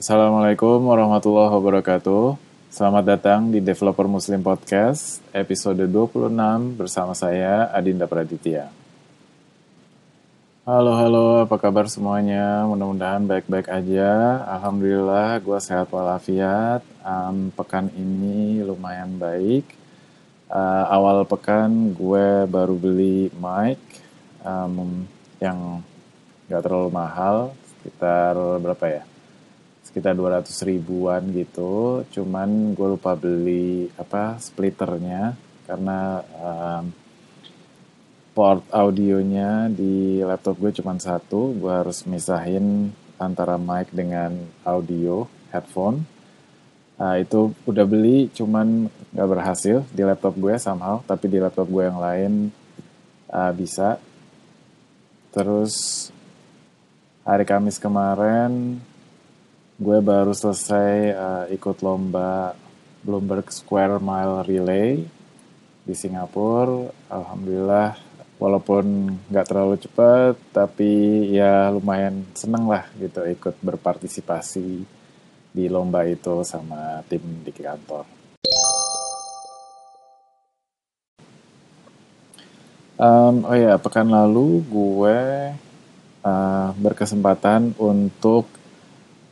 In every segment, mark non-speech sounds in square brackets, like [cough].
Assalamualaikum warahmatullahi wabarakatuh. Selamat datang di Developer Muslim Podcast, episode 26 bersama saya Adinda Praditya. Halo, halo, apa kabar semuanya? Mudah-mudahan baik-baik aja. Alhamdulillah, gue sehat walafiat. Um, pekan ini lumayan baik. Uh, awal pekan gue baru beli mic um, yang gak terlalu mahal, sekitar berapa ya? Sekitar 200 ribuan gitu. Cuman gue lupa beli apa splitternya. Karena um, port audionya di laptop gue cuma satu. Gue harus misahin antara mic dengan audio headphone. Uh, itu udah beli cuman gak berhasil di laptop gue somehow. Tapi di laptop gue yang lain uh, bisa. Terus hari Kamis kemarin gue baru selesai uh, ikut lomba Bloomberg Square Mile Relay di Singapura. Alhamdulillah, walaupun nggak terlalu cepat, tapi ya lumayan seneng lah gitu ikut berpartisipasi di lomba itu sama tim di kantor. Um, oh ya, pekan lalu gue uh, berkesempatan untuk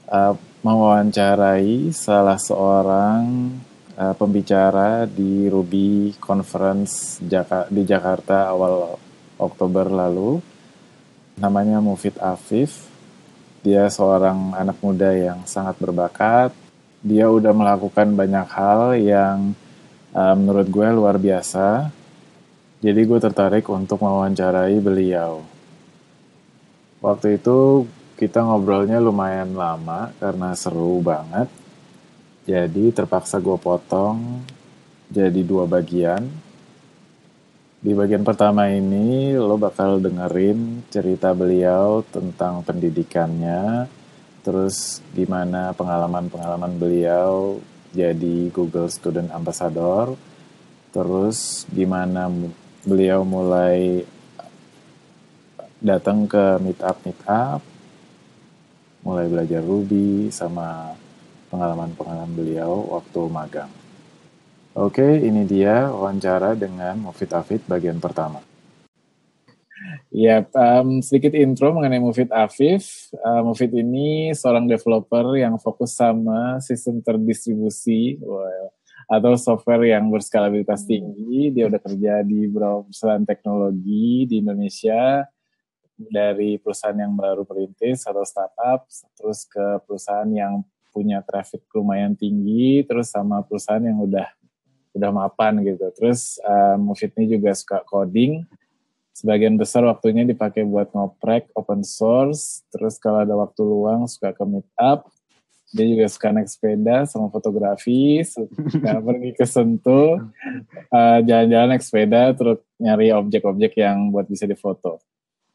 uh, mewawancarai salah seorang uh, pembicara di Ruby Conference Jaka di Jakarta awal Oktober lalu. Namanya Mufid Afif. Dia seorang anak muda yang sangat berbakat. Dia udah melakukan banyak hal yang uh, menurut gue luar biasa. Jadi gue tertarik untuk mewawancarai beliau. Waktu itu kita ngobrolnya lumayan lama karena seru banget. Jadi terpaksa gue potong jadi dua bagian. Di bagian pertama ini lo bakal dengerin cerita beliau tentang pendidikannya, terus gimana pengalaman-pengalaman beliau jadi Google Student Ambassador, terus gimana beliau mulai datang ke meetup meetup mulai belajar Ruby sama pengalaman-pengalaman beliau waktu magang. Oke, ini dia wawancara dengan Mufid Afid bagian pertama. Ya, um, sedikit intro mengenai Mufid Afif. Uh, Mufid ini seorang developer yang fokus sama sistem terdistribusi well, atau software yang berskalabilitas tinggi. Dia udah kerja di beberapa perusahaan teknologi di Indonesia, dari perusahaan yang baru perintis atau startup, terus ke perusahaan yang punya traffic lumayan tinggi, terus sama perusahaan yang udah udah mapan gitu. Terus uh, Mufid ini juga suka coding. Sebagian besar waktunya dipakai buat ngoprek open source. Terus kalau ada waktu luang suka ke meetup. Dia juga suka naik sepeda sama fotografi, suka [laughs] pergi ke Sentul, uh, jalan-jalan naik sepeda, terus nyari objek-objek yang buat bisa difoto.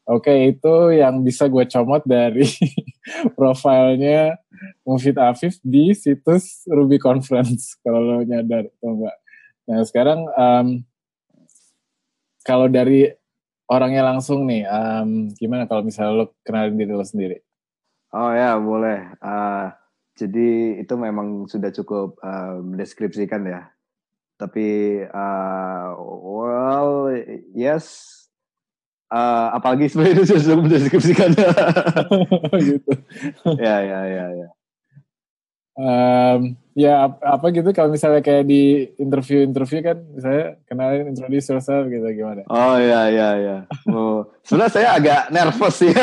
Oke, okay, itu yang bisa gue comot dari [laughs] profilnya Mufid Afif di situs Ruby Conference, kalau lo nyadar atau enggak. Nah, sekarang um, kalau dari orangnya langsung nih, um, gimana kalau misalnya lo kenalin diri lo sendiri? Oh ya, boleh. Uh, jadi itu memang sudah cukup uh, mendeskripsikan ya. Tapi, uh, well, yes, uh, apalagi sebenarnya itu sudah mendeskripsikan [laughs] gitu. Ya ya ya ya. Um, ya apa gitu kalau misalnya kayak di interview-interview kan saya kenalin introduce yourself gitu gimana? Oh ya ya ya. Oh, sebenarnya saya agak nervous sih. [laughs]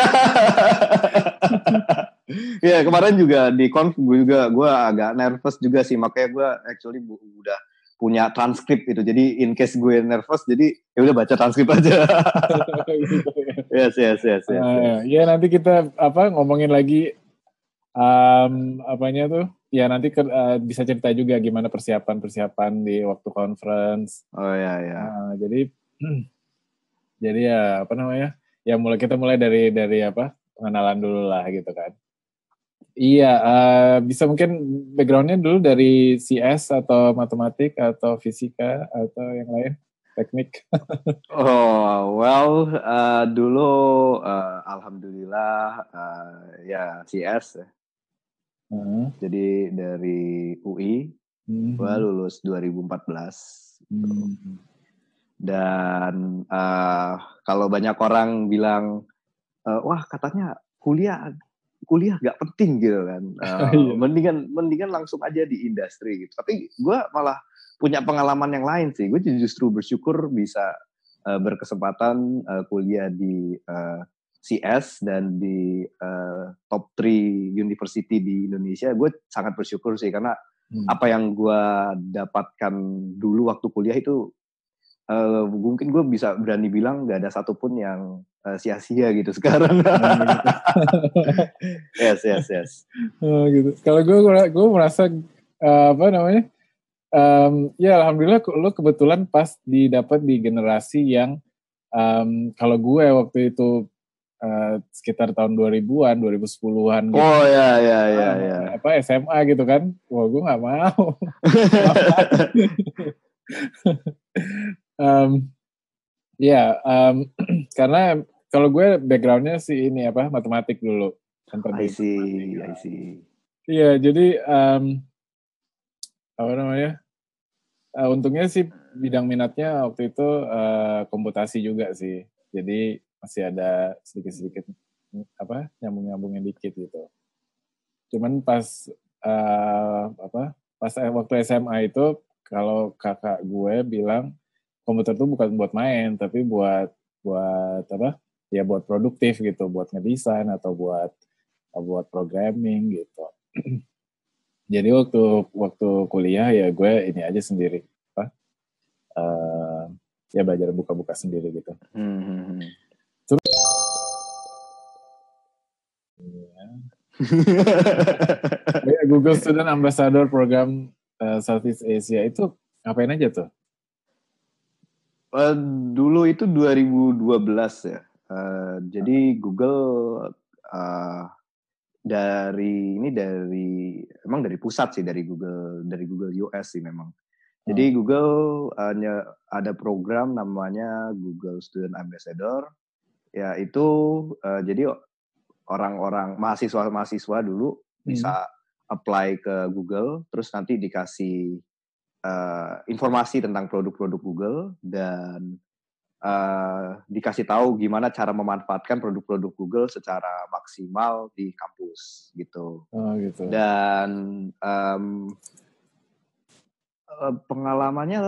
Ya kemarin juga di konf gue juga gue agak nervous juga sih. Makanya gue actually udah punya transkrip itu. Jadi in case gue nervous, jadi ya udah baca transkrip aja. [laughs] yes, yes, yes, yes. Uh, ya nanti kita apa ngomongin lagi um, apanya tuh? Ya nanti ke, uh, bisa cerita juga gimana persiapan-persiapan di waktu conference. Oh ya ya. Uh, jadi [clears throat] jadi ya apa namanya? Ya mulai kita mulai dari dari apa? pengenalan dulu lah gitu kan. Iya, uh, bisa mungkin backgroundnya dulu dari CS atau matematik atau fisika atau yang lain, teknik. [laughs] oh, well, uh, dulu uh, alhamdulillah uh, ya CS. Hmm. Jadi dari UI, hmm. gue lulus 2014. Hmm. Dan uh, kalau banyak orang bilang, uh, wah katanya kuliah kuliah gak penting gitu kan, uh, [laughs] mendingan mendingan langsung aja di industri gitu. Tapi gue malah punya pengalaman yang lain sih. Gue justru bersyukur bisa uh, berkesempatan uh, kuliah di uh, CS dan di uh, top 3 university di Indonesia, gue sangat bersyukur sih karena hmm. apa yang gue dapatkan dulu waktu kuliah itu uh, mungkin gue bisa berani bilang gak ada satupun yang uh, sia-sia gitu [laughs] sekarang. Oh, gitu. yes, yes, yes. Oh, gitu. Kalau gue gue merasa uh, apa namanya? Um, ya alhamdulillah lo kebetulan pas didapat di generasi yang um, kalau gue waktu itu uh, sekitar tahun 2000-an, 2010-an gitu. Oh ya ya ya uh, ya. Apa SMA gitu kan. Wah, gue nggak mau. [laughs] [laughs] um, ya, um, [clears throat] karena kalau gue backgroundnya sih ini apa matematik dulu. I see, I see. Iya, jadi um, apa namanya? Uh, untungnya sih bidang minatnya waktu itu uh, komputasi juga sih. Jadi masih ada sedikit-sedikit apa nyambung-nyambungnya dikit gitu. Cuman pas uh, apa pas waktu SMA itu kalau kakak gue bilang komputer tuh bukan buat main tapi buat buat apa ya buat produktif gitu buat ngedesain atau buat buat programming gitu [clears throat] jadi waktu waktu kuliah ya gue ini aja sendiri apa uh, ya belajar buka-buka sendiri gitu hmm. hmm, hmm. [laughs] Terus ya. Google Student Ambassador Program uh, Southeast Asia itu ngapain aja tuh? Uh, dulu itu 2012 ya. Uh, jadi Google uh, dari ini dari emang dari pusat sih dari Google dari Google US sih memang. Jadi hmm. Google hanya ada program namanya Google Student Ambassador ya itu uh, jadi orang-orang mahasiswa-mahasiswa dulu hmm. bisa apply ke Google, terus nanti dikasih uh, informasi tentang produk-produk Google dan uh, dikasih tahu gimana cara memanfaatkan produk-produk Google secara maksimal di kampus gitu. Oh, gitu. Dan um, pengalamannya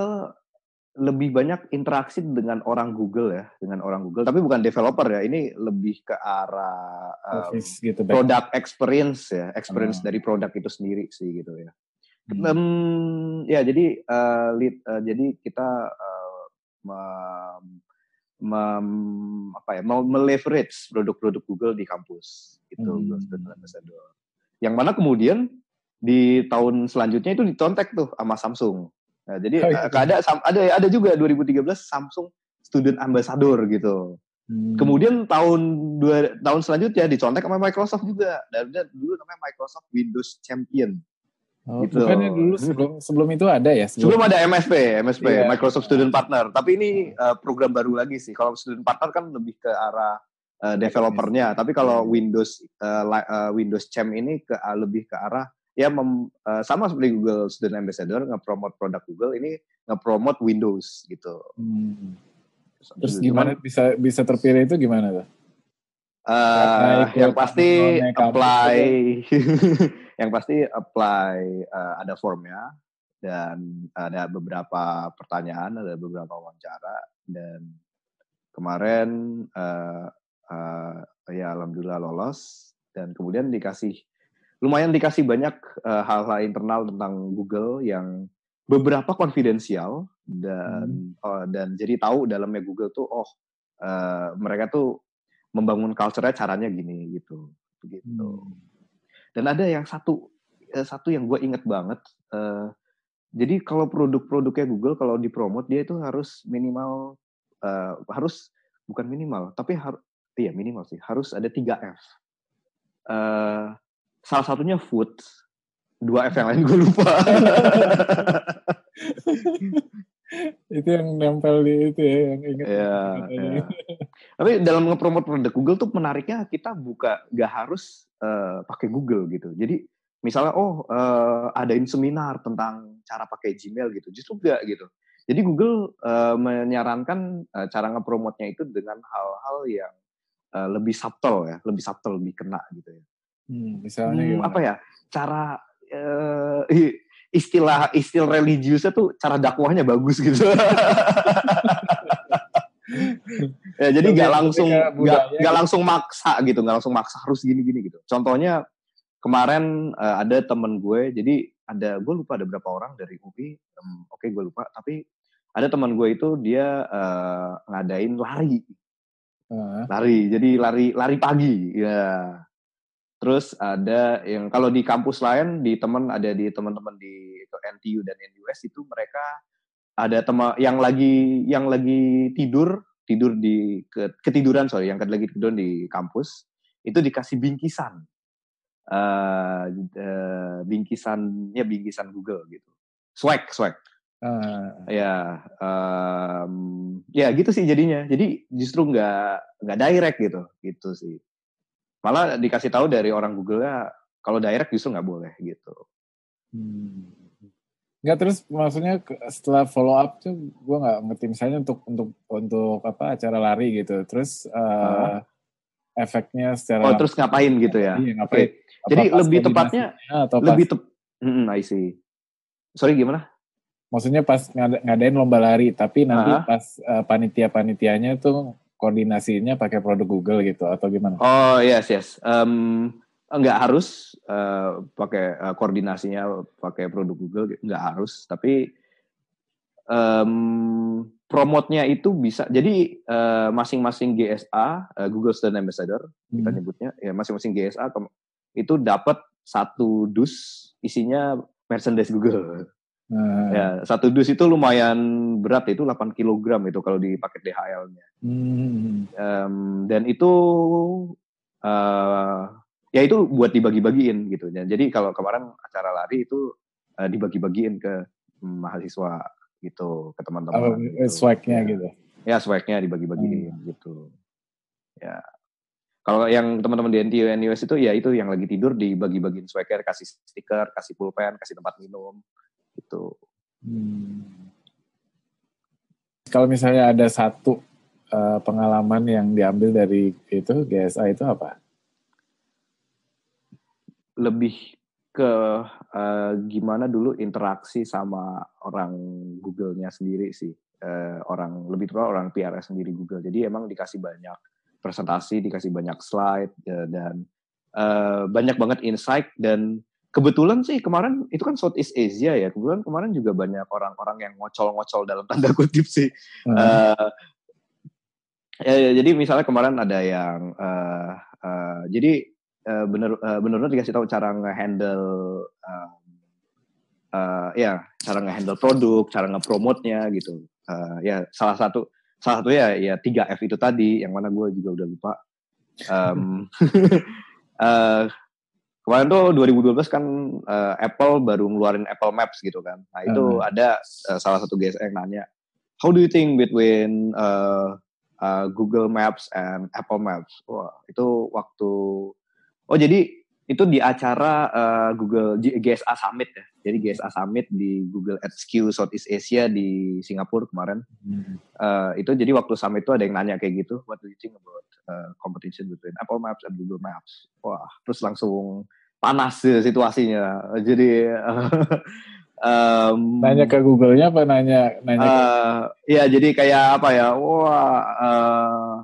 lebih banyak interaksi dengan orang Google ya, dengan orang Google. Tapi bukan developer ya, ini lebih ke arah um, gitu, product experience ya, experience hmm. dari produk itu sendiri sih gitu ya. Hmm. Um, ya jadi uh, lead, uh, jadi kita uh, mem, mem, apa ya, mau meleverage produk-produk Google di kampus itu hmm. Ambassador. Yang mana kemudian di tahun selanjutnya itu dicontek tuh sama Samsung. Nah, jadi oh, iya. ada ada ada juga 2013 Samsung Student Ambassador gitu. Hmm. Kemudian tahun dua tahun selanjutnya dicontek sama Microsoft juga. Dan dulu namanya Microsoft Windows Champion. Oh, gitu. Bukannya dulu sebelum sebelum itu ada ya? Sebelum, sebelum ada MSP, MSP yeah. Microsoft Student Partner. Tapi ini uh, program baru lagi sih. Kalau Student Partner kan lebih ke arah uh, developernya. Tapi kalau Windows uh, uh, Windows Champ ini ke uh, lebih ke arah ya mem, uh, sama seperti Google Student Ambassador nge-promote produk Google ini nge-promote Windows gitu. Hmm. Terus gimana bisa bisa terpilih itu gimana tuh? Uh, [laughs] yang pasti apply yang pasti apply uh, ada formnya dan ada beberapa pertanyaan ada beberapa wawancara dan kemarin uh, uh, ya alhamdulillah lolos dan kemudian dikasih lumayan dikasih banyak uh, hal-hal internal tentang Google yang beberapa konfidensial dan hmm. uh, dan jadi tahu dalamnya Google tuh oh uh, mereka tuh membangun culture-nya caranya gini gitu begitu. Hmm. Dan ada yang satu uh, satu yang gue inget banget uh, jadi kalau produk-produknya Google kalau dipromot dia itu harus minimal uh, harus bukan minimal tapi harus iya minimal sih harus ada 3 F. Uh, salah satunya food dua F yang lain gue lupa [laughs] itu yang nempel di itu ya yang ingat ya, ya. Tapi dalam ngepromot produk Google tuh menariknya kita buka gak harus uh, pakai Google gitu. Jadi misalnya oh uh, adain seminar tentang cara pakai Gmail gitu justru enggak gitu. Jadi Google uh, menyarankan uh, cara ngepromotnya itu dengan hal-hal yang uh, lebih subtle ya lebih subtle lebih kena gitu ya. Hmm, misalnya hmm, apa ya cara uh, [laughs] istilah istilah religiusnya tuh cara dakwahnya bagus gitu [laughs] ya jadi nggak langsung nggak langsung maksa gitu nggak langsung maksa harus gini gini gitu. Contohnya kemarin uh, ada temen gue jadi ada gue lupa ada berapa orang dari UI um, oke okay, gue lupa tapi ada teman gue itu dia uh, ngadain lari. Uh. lari jadi lari lari pagi ya terus ada yang kalau di kampus lain di teman ada di teman-teman di NTU dan NUS itu mereka ada teman yang lagi yang lagi tidur tidur di ke, ketiduran sorry yang lagi tidur di kampus itu dikasih bingkisan. Uh, uh, bingkisannya bingkisan Google gitu. Swag swag. Uh. ya um, ya gitu sih jadinya. Jadi justru nggak nggak direct gitu gitu sih. Malah dikasih tahu dari orang Google ya kalau direct justru nggak boleh gitu. Hmm. Enggak terus maksudnya setelah follow up tuh gue nggak ngerti. Misalnya untuk untuk untuk apa acara lari gitu. Terus uh, uh. efeknya secara oh terus ngapain gitu ya? Iya, ngapain? Okay. jadi lebih tepatnya atau lebih tep hmm, I see. Sorry gimana? Maksudnya pas ngad ngadain lomba lari tapi nanti uh -huh. pas uh, panitia panitianya tuh koordinasinya pakai produk Google gitu atau gimana? Oh yes yes. Um, nggak harus uh, pakai uh, koordinasinya pakai produk Google nggak harus tapi um, promotnya itu bisa jadi uh, masing-masing GSA uh, Google Student Ambassador hmm. kita nyebutnya ya masing-masing GSA itu dapat satu dus isinya merchandise Google hmm. ya satu dus itu lumayan berat itu 8 kg itu kalau di paket DHL-nya hmm. um, dan itu uh, ya itu buat dibagi-bagiin gitu. Jadi kalau kemarin acara lari itu uh, dibagi-bagiin ke mahasiswa gitu, ke teman-teman. Oh, gitu. swagnya ya. gitu. Ya swagnya dibagi-bagiin hmm. gitu. Ya. Kalau yang teman-teman di NTU NUS itu ya itu yang lagi tidur dibagi-bagiin swagnya, kasih stiker, kasih pulpen, kasih tempat minum gitu. Hmm. Kalau misalnya ada satu uh, pengalaman yang diambil dari itu GSA itu apa? Lebih ke uh, gimana dulu interaksi sama orang Google-nya sendiri sih. Uh, orang lebih tua orang PR sendiri Google. Jadi emang dikasih banyak presentasi, dikasih banyak slide uh, dan uh, banyak banget insight dan kebetulan sih kemarin itu kan Southeast Asia ya. Kebetulan kemarin juga banyak orang-orang yang ngocol-ngocol dalam tanda kutip sih. Hmm. Uh, ya, ya, jadi misalnya kemarin ada yang uh, uh, jadi uh, bener uh, bener-bener dikasih tahu cara ngehandle uh, uh, ya cara ngehandle produk, cara ngepromotnya gitu. Uh, ya salah satu salah satu ya ya 3 F itu tadi yang mana gue juga udah lupa. Um, uh, [laughs] kemarin tuh 2012 kan uh, Apple baru ngeluarin Apple Maps gitu kan. Nah itu hmm. ada uh, salah satu guys yang nanya, how do you think between uh, uh, Google Maps and Apple Maps? Wah itu waktu Oh jadi itu di acara uh, Google GSA Summit ya. Jadi GSA Summit di Google HQ Southeast Asia di Singapura kemarin. Hmm. Uh, itu jadi waktu summit itu ada yang nanya kayak gitu, what do you think about uh, competition between Apple Maps and Google Maps? Wah, terus langsung panas sih situasinya. Jadi [laughs] um, nanya ke Google-nya apa nanya nanya? Uh, ke... Ya jadi kayak apa ya? Wah, uh,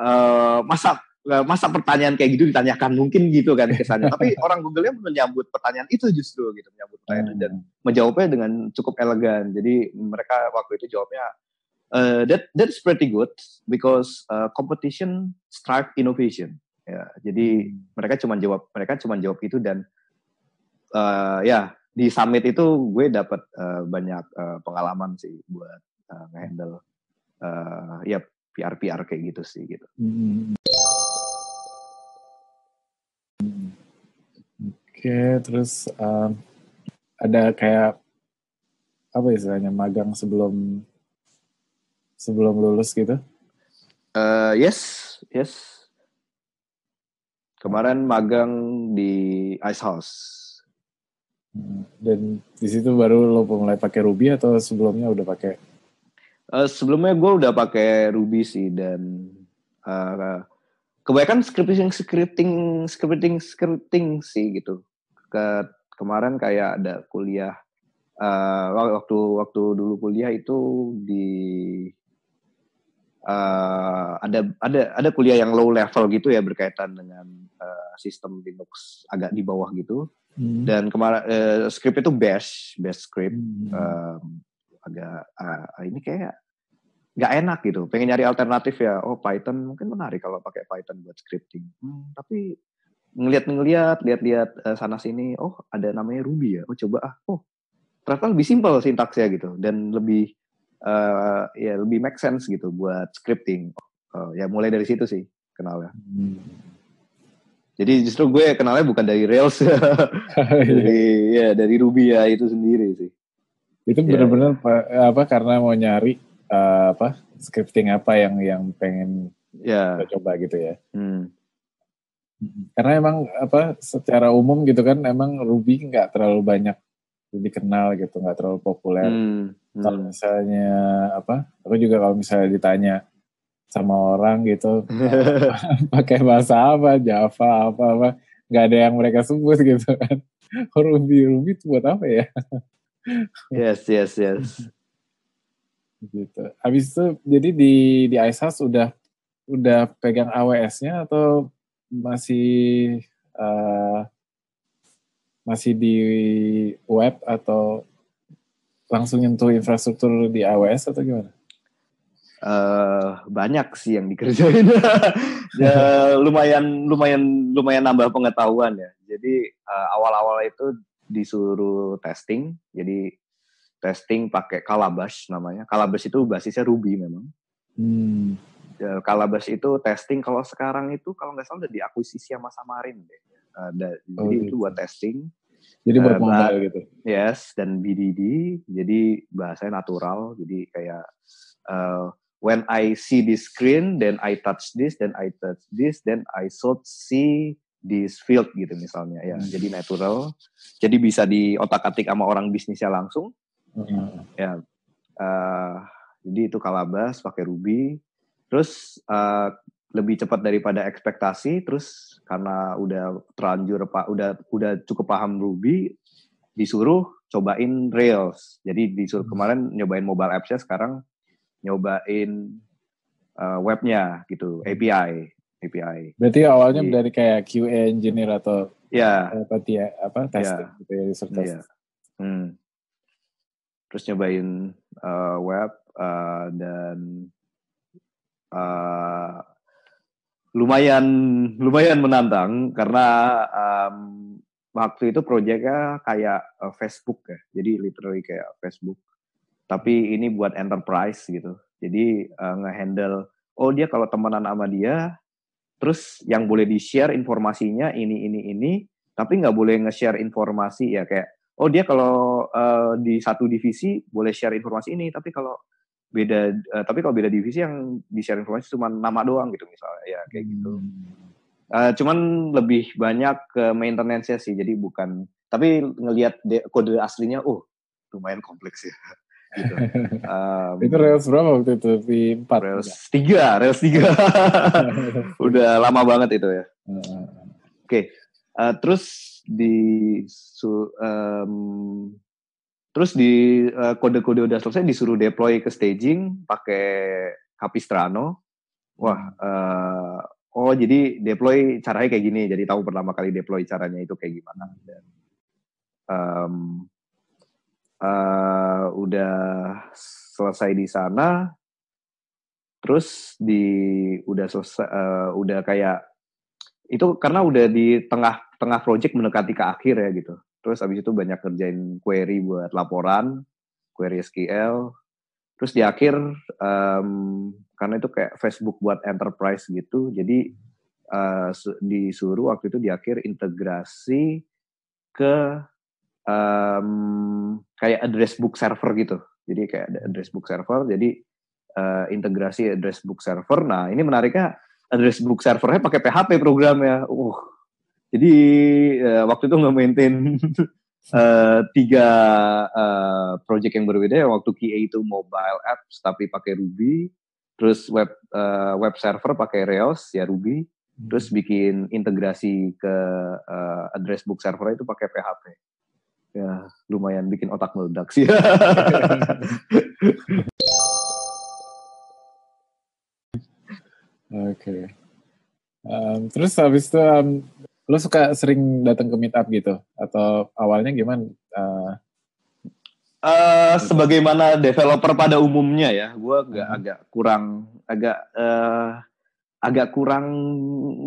uh, masa masa pertanyaan kayak gitu ditanyakan mungkin gitu kan kesannya [laughs] tapi orang Google-nya menyambut pertanyaan itu justru gitu menyambut pertanyaan hmm. dan menjawabnya dengan cukup elegan jadi mereka waktu itu jawabnya uh, that that's pretty good because uh, competition strive innovation ya jadi hmm. mereka cuma jawab mereka cuma jawab itu dan uh, ya di summit itu gue dapat uh, banyak uh, pengalaman sih buat uh, ngehandle uh, ya PR PR kayak gitu sih gitu. Hmm. Oke, terus um, ada kayak apa istilahnya magang sebelum sebelum lulus gitu? Uh, yes, yes. Kemarin magang di Ice House. Hmm, dan di situ baru lo mulai pakai Ruby atau sebelumnya udah pakai? Uh, sebelumnya gue udah pakai Ruby sih dan uh, kebanyakan scripting scripting scripting scripting sih gitu. Ke kemarin kayak ada kuliah uh, waktu waktu dulu kuliah itu di uh, ada ada ada kuliah yang low level gitu ya berkaitan dengan uh, sistem Linux agak di bawah gitu. Hmm. Dan kemarin uh, script itu Bash, Bash script hmm. um, agak uh, ini kayak nggak enak gitu. Pengen nyari alternatif ya. Oh Python mungkin menarik kalau pakai Python buat scripting. Hmm, tapi ngelihat-ngelihat, lihat-lihat uh, sana sini, oh ada namanya Ruby ya. Oh coba ah. Oh ternyata lebih simpel sintaksnya gitu dan lebih uh, ya lebih make sense gitu buat scripting. Uh, ya mulai dari situ sih kenalnya. Hmm. Jadi justru gue kenalnya bukan dari Rails, [laughs] dari ya dari Ruby ya itu sendiri sih. Itu ya. benar-benar ya. apa karena mau nyari uh, apa scripting apa yang yang pengen ya. coba gitu ya. Hmm. Karena emang apa secara umum gitu kan emang Ruby nggak terlalu banyak dikenal gitu nggak terlalu populer. Hmm. Hmm. Kalau misalnya apa? Aku juga kalau misalnya ditanya sama orang gitu [laughs] pakai bahasa apa, Java apa apa, nggak ada yang mereka sebut gitu kan. [laughs] Ruby Ruby itu buat apa ya? [laughs] yes yes yes. gitu. Habis itu jadi di di ISAS udah udah pegang AWS-nya atau masih uh, masih di web atau langsung nyentuh infrastruktur di AWS atau gimana? Uh, banyak sih yang dikerjain. [laughs] ya, lumayan lumayan lumayan nambah pengetahuan ya. Jadi uh, awal-awal itu disuruh testing. Jadi testing pakai Calabash namanya. Calabash itu basisnya Ruby memang. Hmm. Ya, Calabash itu testing kalau sekarang itu kalau nggak salah udah diakuisisi sama Samarin deh. Uh, oh, jadi gitu. itu buat testing. Jadi buat uh, mobile gitu. Yes, dan BDD, jadi bahasanya natural, jadi kayak uh, when I see this screen, then I touch this, then I touch this, then I should see this field gitu misalnya ya. Hmm. Jadi natural, jadi bisa di otak-atik sama orang bisnisnya langsung. Hmm. Ya, uh, jadi itu kalabas pakai Ruby. Terus uh, lebih cepat daripada ekspektasi terus karena udah terlanjur pak udah udah cukup paham Ruby disuruh cobain Rails jadi disuruh hmm. kemarin nyobain mobile appsnya sekarang nyobain uh, webnya gitu API API berarti awalnya jadi, dari kayak QA engineer atau ya apa dia apa testing ya, gitu ya user ya. Hmm. terus nyobain uh, web uh, dan uh, lumayan lumayan menantang karena um, waktu itu proyeknya kayak uh, Facebook ya, jadi literally kayak Facebook. Tapi ini buat enterprise gitu. Jadi uh, ngehandle, oh dia kalau temenan sama dia, terus yang boleh di share informasinya ini ini ini, tapi nggak boleh nge-share informasi ya kayak, oh dia kalau uh, di satu divisi boleh share informasi ini, tapi kalau beda uh, tapi kalau beda divisi yang di share informasi cuma nama doang gitu misalnya ya kayak gitu uh, cuman lebih banyak ke maintenance sih jadi bukan tapi ngelihat kode aslinya oh lumayan kompleks ya [laughs] gitu. Um, [laughs] itu Rails berapa waktu itu? di empat Rails tiga Rails tiga [laughs] Udah lama banget itu ya. Oke. Okay. Uh, terus di su, um, Terus di uh, kode-kode udah selesai disuruh deploy ke staging pakai Capistrano. Wah, uh, oh jadi deploy caranya kayak gini. Jadi tahu pertama kali deploy caranya itu kayak gimana. Dan, um, uh, udah selesai di sana. Terus di udah selesai, uh, udah kayak itu karena udah di tengah tengah project mendekati ke akhir ya gitu Terus abis itu banyak kerjain query buat laporan, query SQL. Terus di akhir um, karena itu kayak Facebook buat enterprise gitu, jadi uh, disuruh waktu itu di akhir integrasi ke um, kayak address book server gitu. Jadi kayak ada address book server, jadi uh, integrasi address book server. Nah ini menariknya address book servernya pakai PHP programnya. Uh, jadi uh, waktu itu nggak maintain uh, [laughs] tiga uh, project yang berbeda. Waktu QA itu mobile apps tapi pakai Ruby, terus web uh, web server pakai Rails ya Ruby, terus hmm. bikin integrasi ke uh, address book server itu pakai PHP. Ya lumayan bikin otak meledak sih. [laughs] Oke. Okay. Um, terus habis itu um, lo suka sering datang ke meet up gitu atau awalnya gimana? Uh, uh, sebagaimana developer pada umumnya ya, gue agak hmm. agak kurang agak uh, agak kurang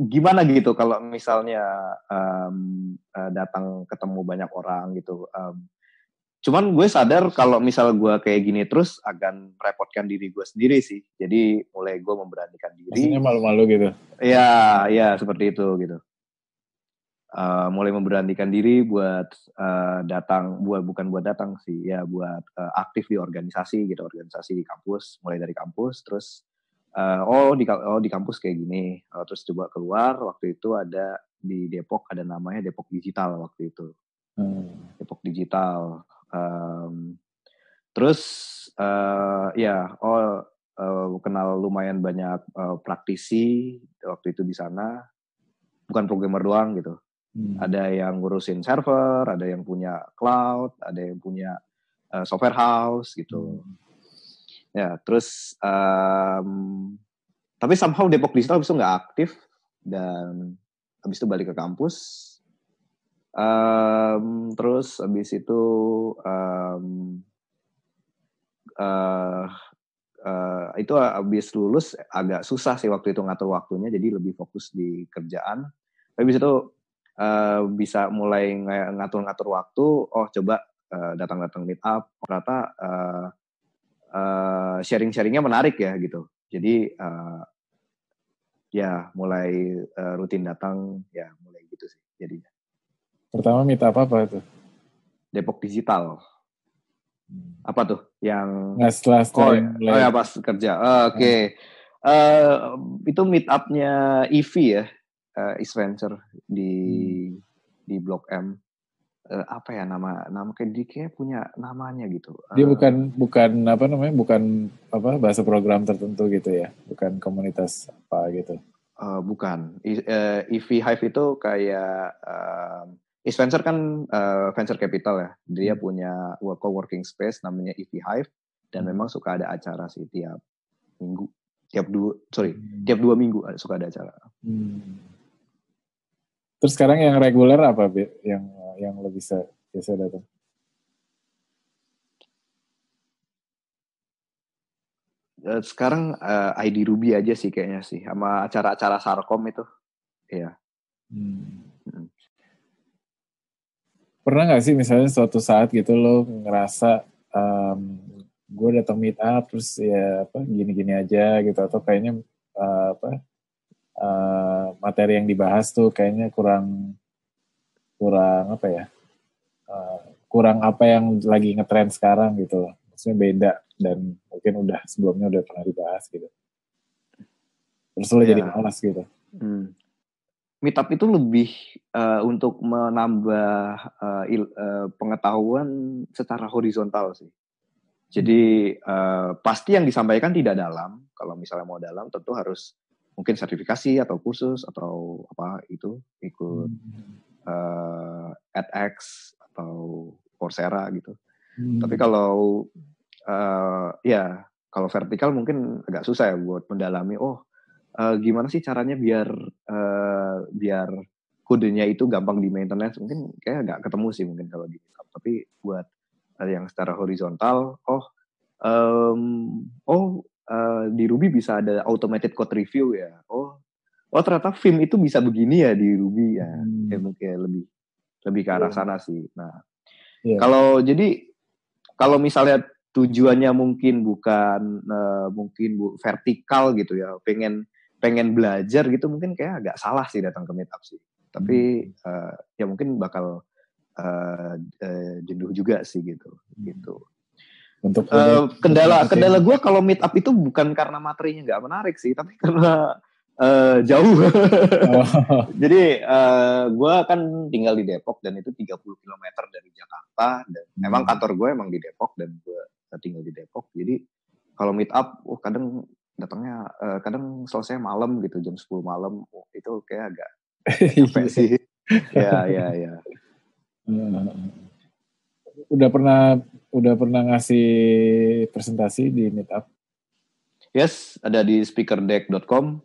gimana gitu kalau misalnya um, uh, datang ketemu banyak orang gitu. Um, Cuman gue sadar kalau misal gue kayak gini terus akan merepotkan diri gue sendiri sih. Jadi mulai gue memberanikan diri. Maksudnya malu-malu gitu? Iya, iya seperti itu gitu. Uh, mulai memberanikan diri buat uh, datang, buat bukan buat datang sih, ya buat uh, aktif di organisasi gitu, organisasi di kampus, mulai dari kampus, terus uh, oh di oh di kampus kayak gini, uh, terus coba keluar. Waktu itu ada di Depok ada namanya Depok Digital waktu itu, hmm. Depok Digital Um, terus uh, ya, oh uh, kenal lumayan banyak uh, praktisi waktu itu di sana, bukan programmer doang gitu. Hmm. Ada yang ngurusin server, ada yang punya cloud, ada yang punya uh, software house gitu. Hmm. Ya, terus um, tapi somehow Depok Digital habis itu nggak aktif dan habis itu balik ke kampus Um, terus habis itu um, uh, uh, itu habis lulus agak susah sih waktu itu ngatur waktunya jadi lebih fokus di kerjaan. Tapi habis itu uh, bisa mulai ngatur-ngatur waktu. Oh coba uh, datang-datang meet up. Ternyata uh, uh, sharing-sharingnya menarik ya gitu. Jadi uh, ya mulai uh, rutin datang ya mulai gitu sih jadinya. Pertama meet up apa tuh? Depok Digital. Hmm. Apa tuh? Yang nah, setelah, setelah oh, mulai... oh ya pas kerja. Oh, Oke. Okay. Hmm. Uh, itu meet upnya Evi ya, uh, East Venture di hmm. di Blok M. Uh, apa ya nama nama kayak dia kayak punya namanya gitu. Dia uh, bukan bukan apa namanya bukan apa bahasa program tertentu gitu ya, bukan komunitas apa gitu. Uh, bukan. I, uh, EV Hive itu kayak uh, East Venture kan uh, venture capital ya. Dia hmm. punya co-working space namanya EV Hive dan hmm. memang suka ada acara sih tiap minggu, tiap dua sorry hmm. tiap dua minggu suka ada acara. Hmm. Terus sekarang yang reguler apa yang yang lo bisa biasa datang? Eh, sekarang uh, eh, ID Ruby aja sih kayaknya sih sama acara-acara Sarkom itu. Iya. Hmm pernah nggak sih misalnya suatu saat gitu lo ngerasa um, gue datang meet up terus ya apa gini-gini aja gitu atau kayaknya uh, apa uh, materi yang dibahas tuh kayaknya kurang kurang apa ya uh, kurang apa yang lagi ngetrend sekarang gitu maksudnya beda dan mungkin udah sebelumnya udah pernah dibahas gitu terus lo ya. jadi malas gitu hmm meetup itu lebih uh, untuk menambah uh, il, uh, pengetahuan secara horizontal sih. Jadi uh, pasti yang disampaikan tidak dalam. Kalau misalnya mau dalam, tentu harus mungkin sertifikasi atau kursus atau apa itu ikut uh, edX atau Coursera gitu. Hmm. Tapi kalau uh, ya kalau vertikal mungkin agak susah ya buat mendalami. Oh uh, gimana sih caranya biar uh, biar kodenya itu gampang di maintenance mungkin kayak nggak ketemu sih mungkin kalau di GitHub tapi buat yang secara horizontal oh um, oh uh, di Ruby bisa ada automated code review ya oh oh ternyata film itu bisa begini ya di Ruby ya hmm. kayak mungkin lebih lebih ke arah yeah. sana sih nah yeah. kalau jadi kalau misalnya tujuannya mungkin bukan uh, mungkin bu, vertikal gitu ya pengen pengen belajar gitu mungkin kayak agak salah sih datang ke meetup sih. Tapi uh, ya mungkin bakal uh, uh, jenuh juga sih gitu. Hmm. Gitu. Untuk uh, kendala kendala gue kalau meetup itu bukan karena materinya nggak menarik sih, tapi karena Uh, jauh. oh. [laughs] [laughs] Jadi uh, gue kan tinggal di Depok dan itu 30 km dari Jakarta dan hmm. memang kantor gue emang di Depok dan gue tinggal di Depok. Jadi kalau meet up, oh kadang datangnya uh, kadang selesai malam gitu jam 10 malam. Oh, itu kayak agak [laughs] capek sih. ya ya ya. Udah pernah udah pernah ngasih presentasi di meetup? Yes, ada di speakerdeck.com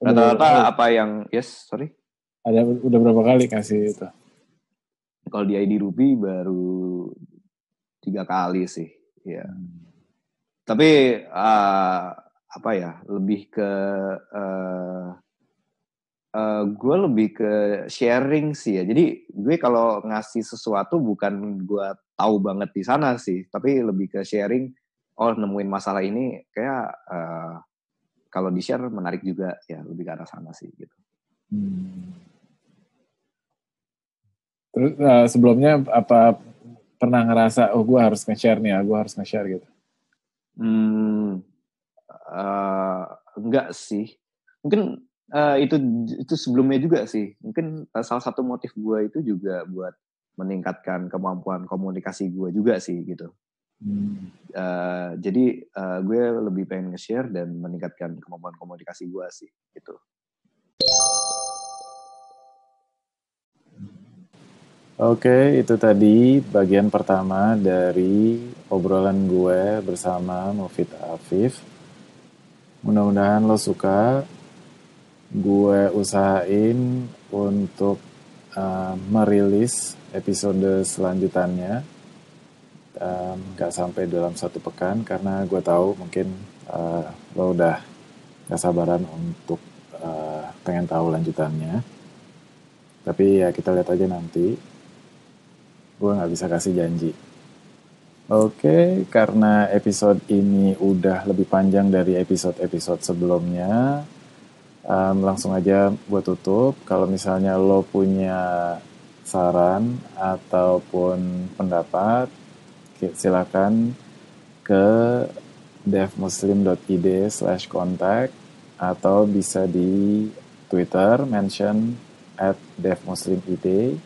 Rata-rata apa yang yes, sorry? Ada udah berapa kali kasih itu? Kalau di ID Ruby baru tiga kali sih, ya. Hmm. Tapi uh, apa ya? Lebih ke uh, uh, gue lebih ke sharing sih ya. Jadi gue kalau ngasih sesuatu bukan gue tahu banget di sana sih, tapi lebih ke sharing. Oh nemuin masalah ini kayak uh, kalau di share menarik juga ya lebih ke arah sana sih gitu. Hmm. Terus uh, sebelumnya apa pernah ngerasa oh gue harus nge-share nih ya, gue harus nge-share gitu? Hmm, uh, enggak sih. Mungkin uh, itu itu sebelumnya juga sih. Mungkin uh, salah satu motif gue itu juga buat meningkatkan kemampuan komunikasi gue juga sih gitu. Hmm. Uh, jadi uh, gue lebih pengen nge-share dan meningkatkan kemampuan komunikasi gue sih gitu. Oke, itu tadi bagian pertama dari obrolan gue bersama Mufid Afif. Mudah-mudahan lo suka. Gue usahain untuk uh, merilis episode selanjutannya. Nggak um, sampai dalam satu pekan karena gue tahu mungkin uh, lo udah gak sabaran untuk uh, pengen tahu lanjutannya. Tapi ya kita lihat aja nanti. Gue nggak bisa kasih janji. Oke karena episode ini udah lebih panjang dari episode-episode sebelumnya um, langsung aja buat tutup. Kalau misalnya lo punya saran ataupun pendapat silakan ke devmuslim.id slash contact atau bisa di Twitter mention at devmuslimid.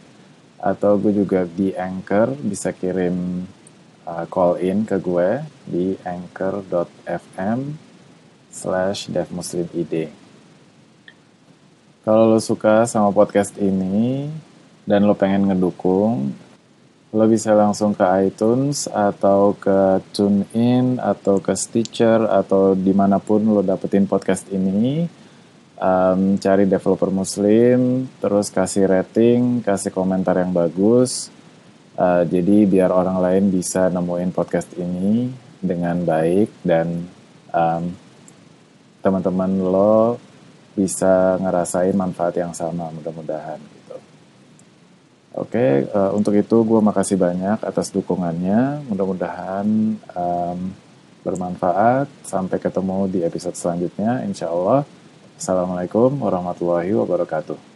Atau gue juga di Anchor bisa kirim uh, call in ke gue di anchor.fm slash devmuslimid kalau lo suka sama podcast ini dan lo pengen ngedukung lo bisa langsung ke iTunes atau ke TuneIn atau ke Stitcher atau di mana pun lo dapetin podcast ini. Um, cari developer muslim terus kasih rating kasih komentar yang bagus. Uh, jadi biar orang lain bisa nemuin podcast ini dengan baik dan um, teman-teman lo bisa ngerasain manfaat yang sama mudah-mudahan Oke, uh, untuk itu gue makasih banyak atas dukungannya. Mudah-mudahan um, bermanfaat. Sampai ketemu di episode selanjutnya, insya Allah. Assalamualaikum warahmatullahi wabarakatuh.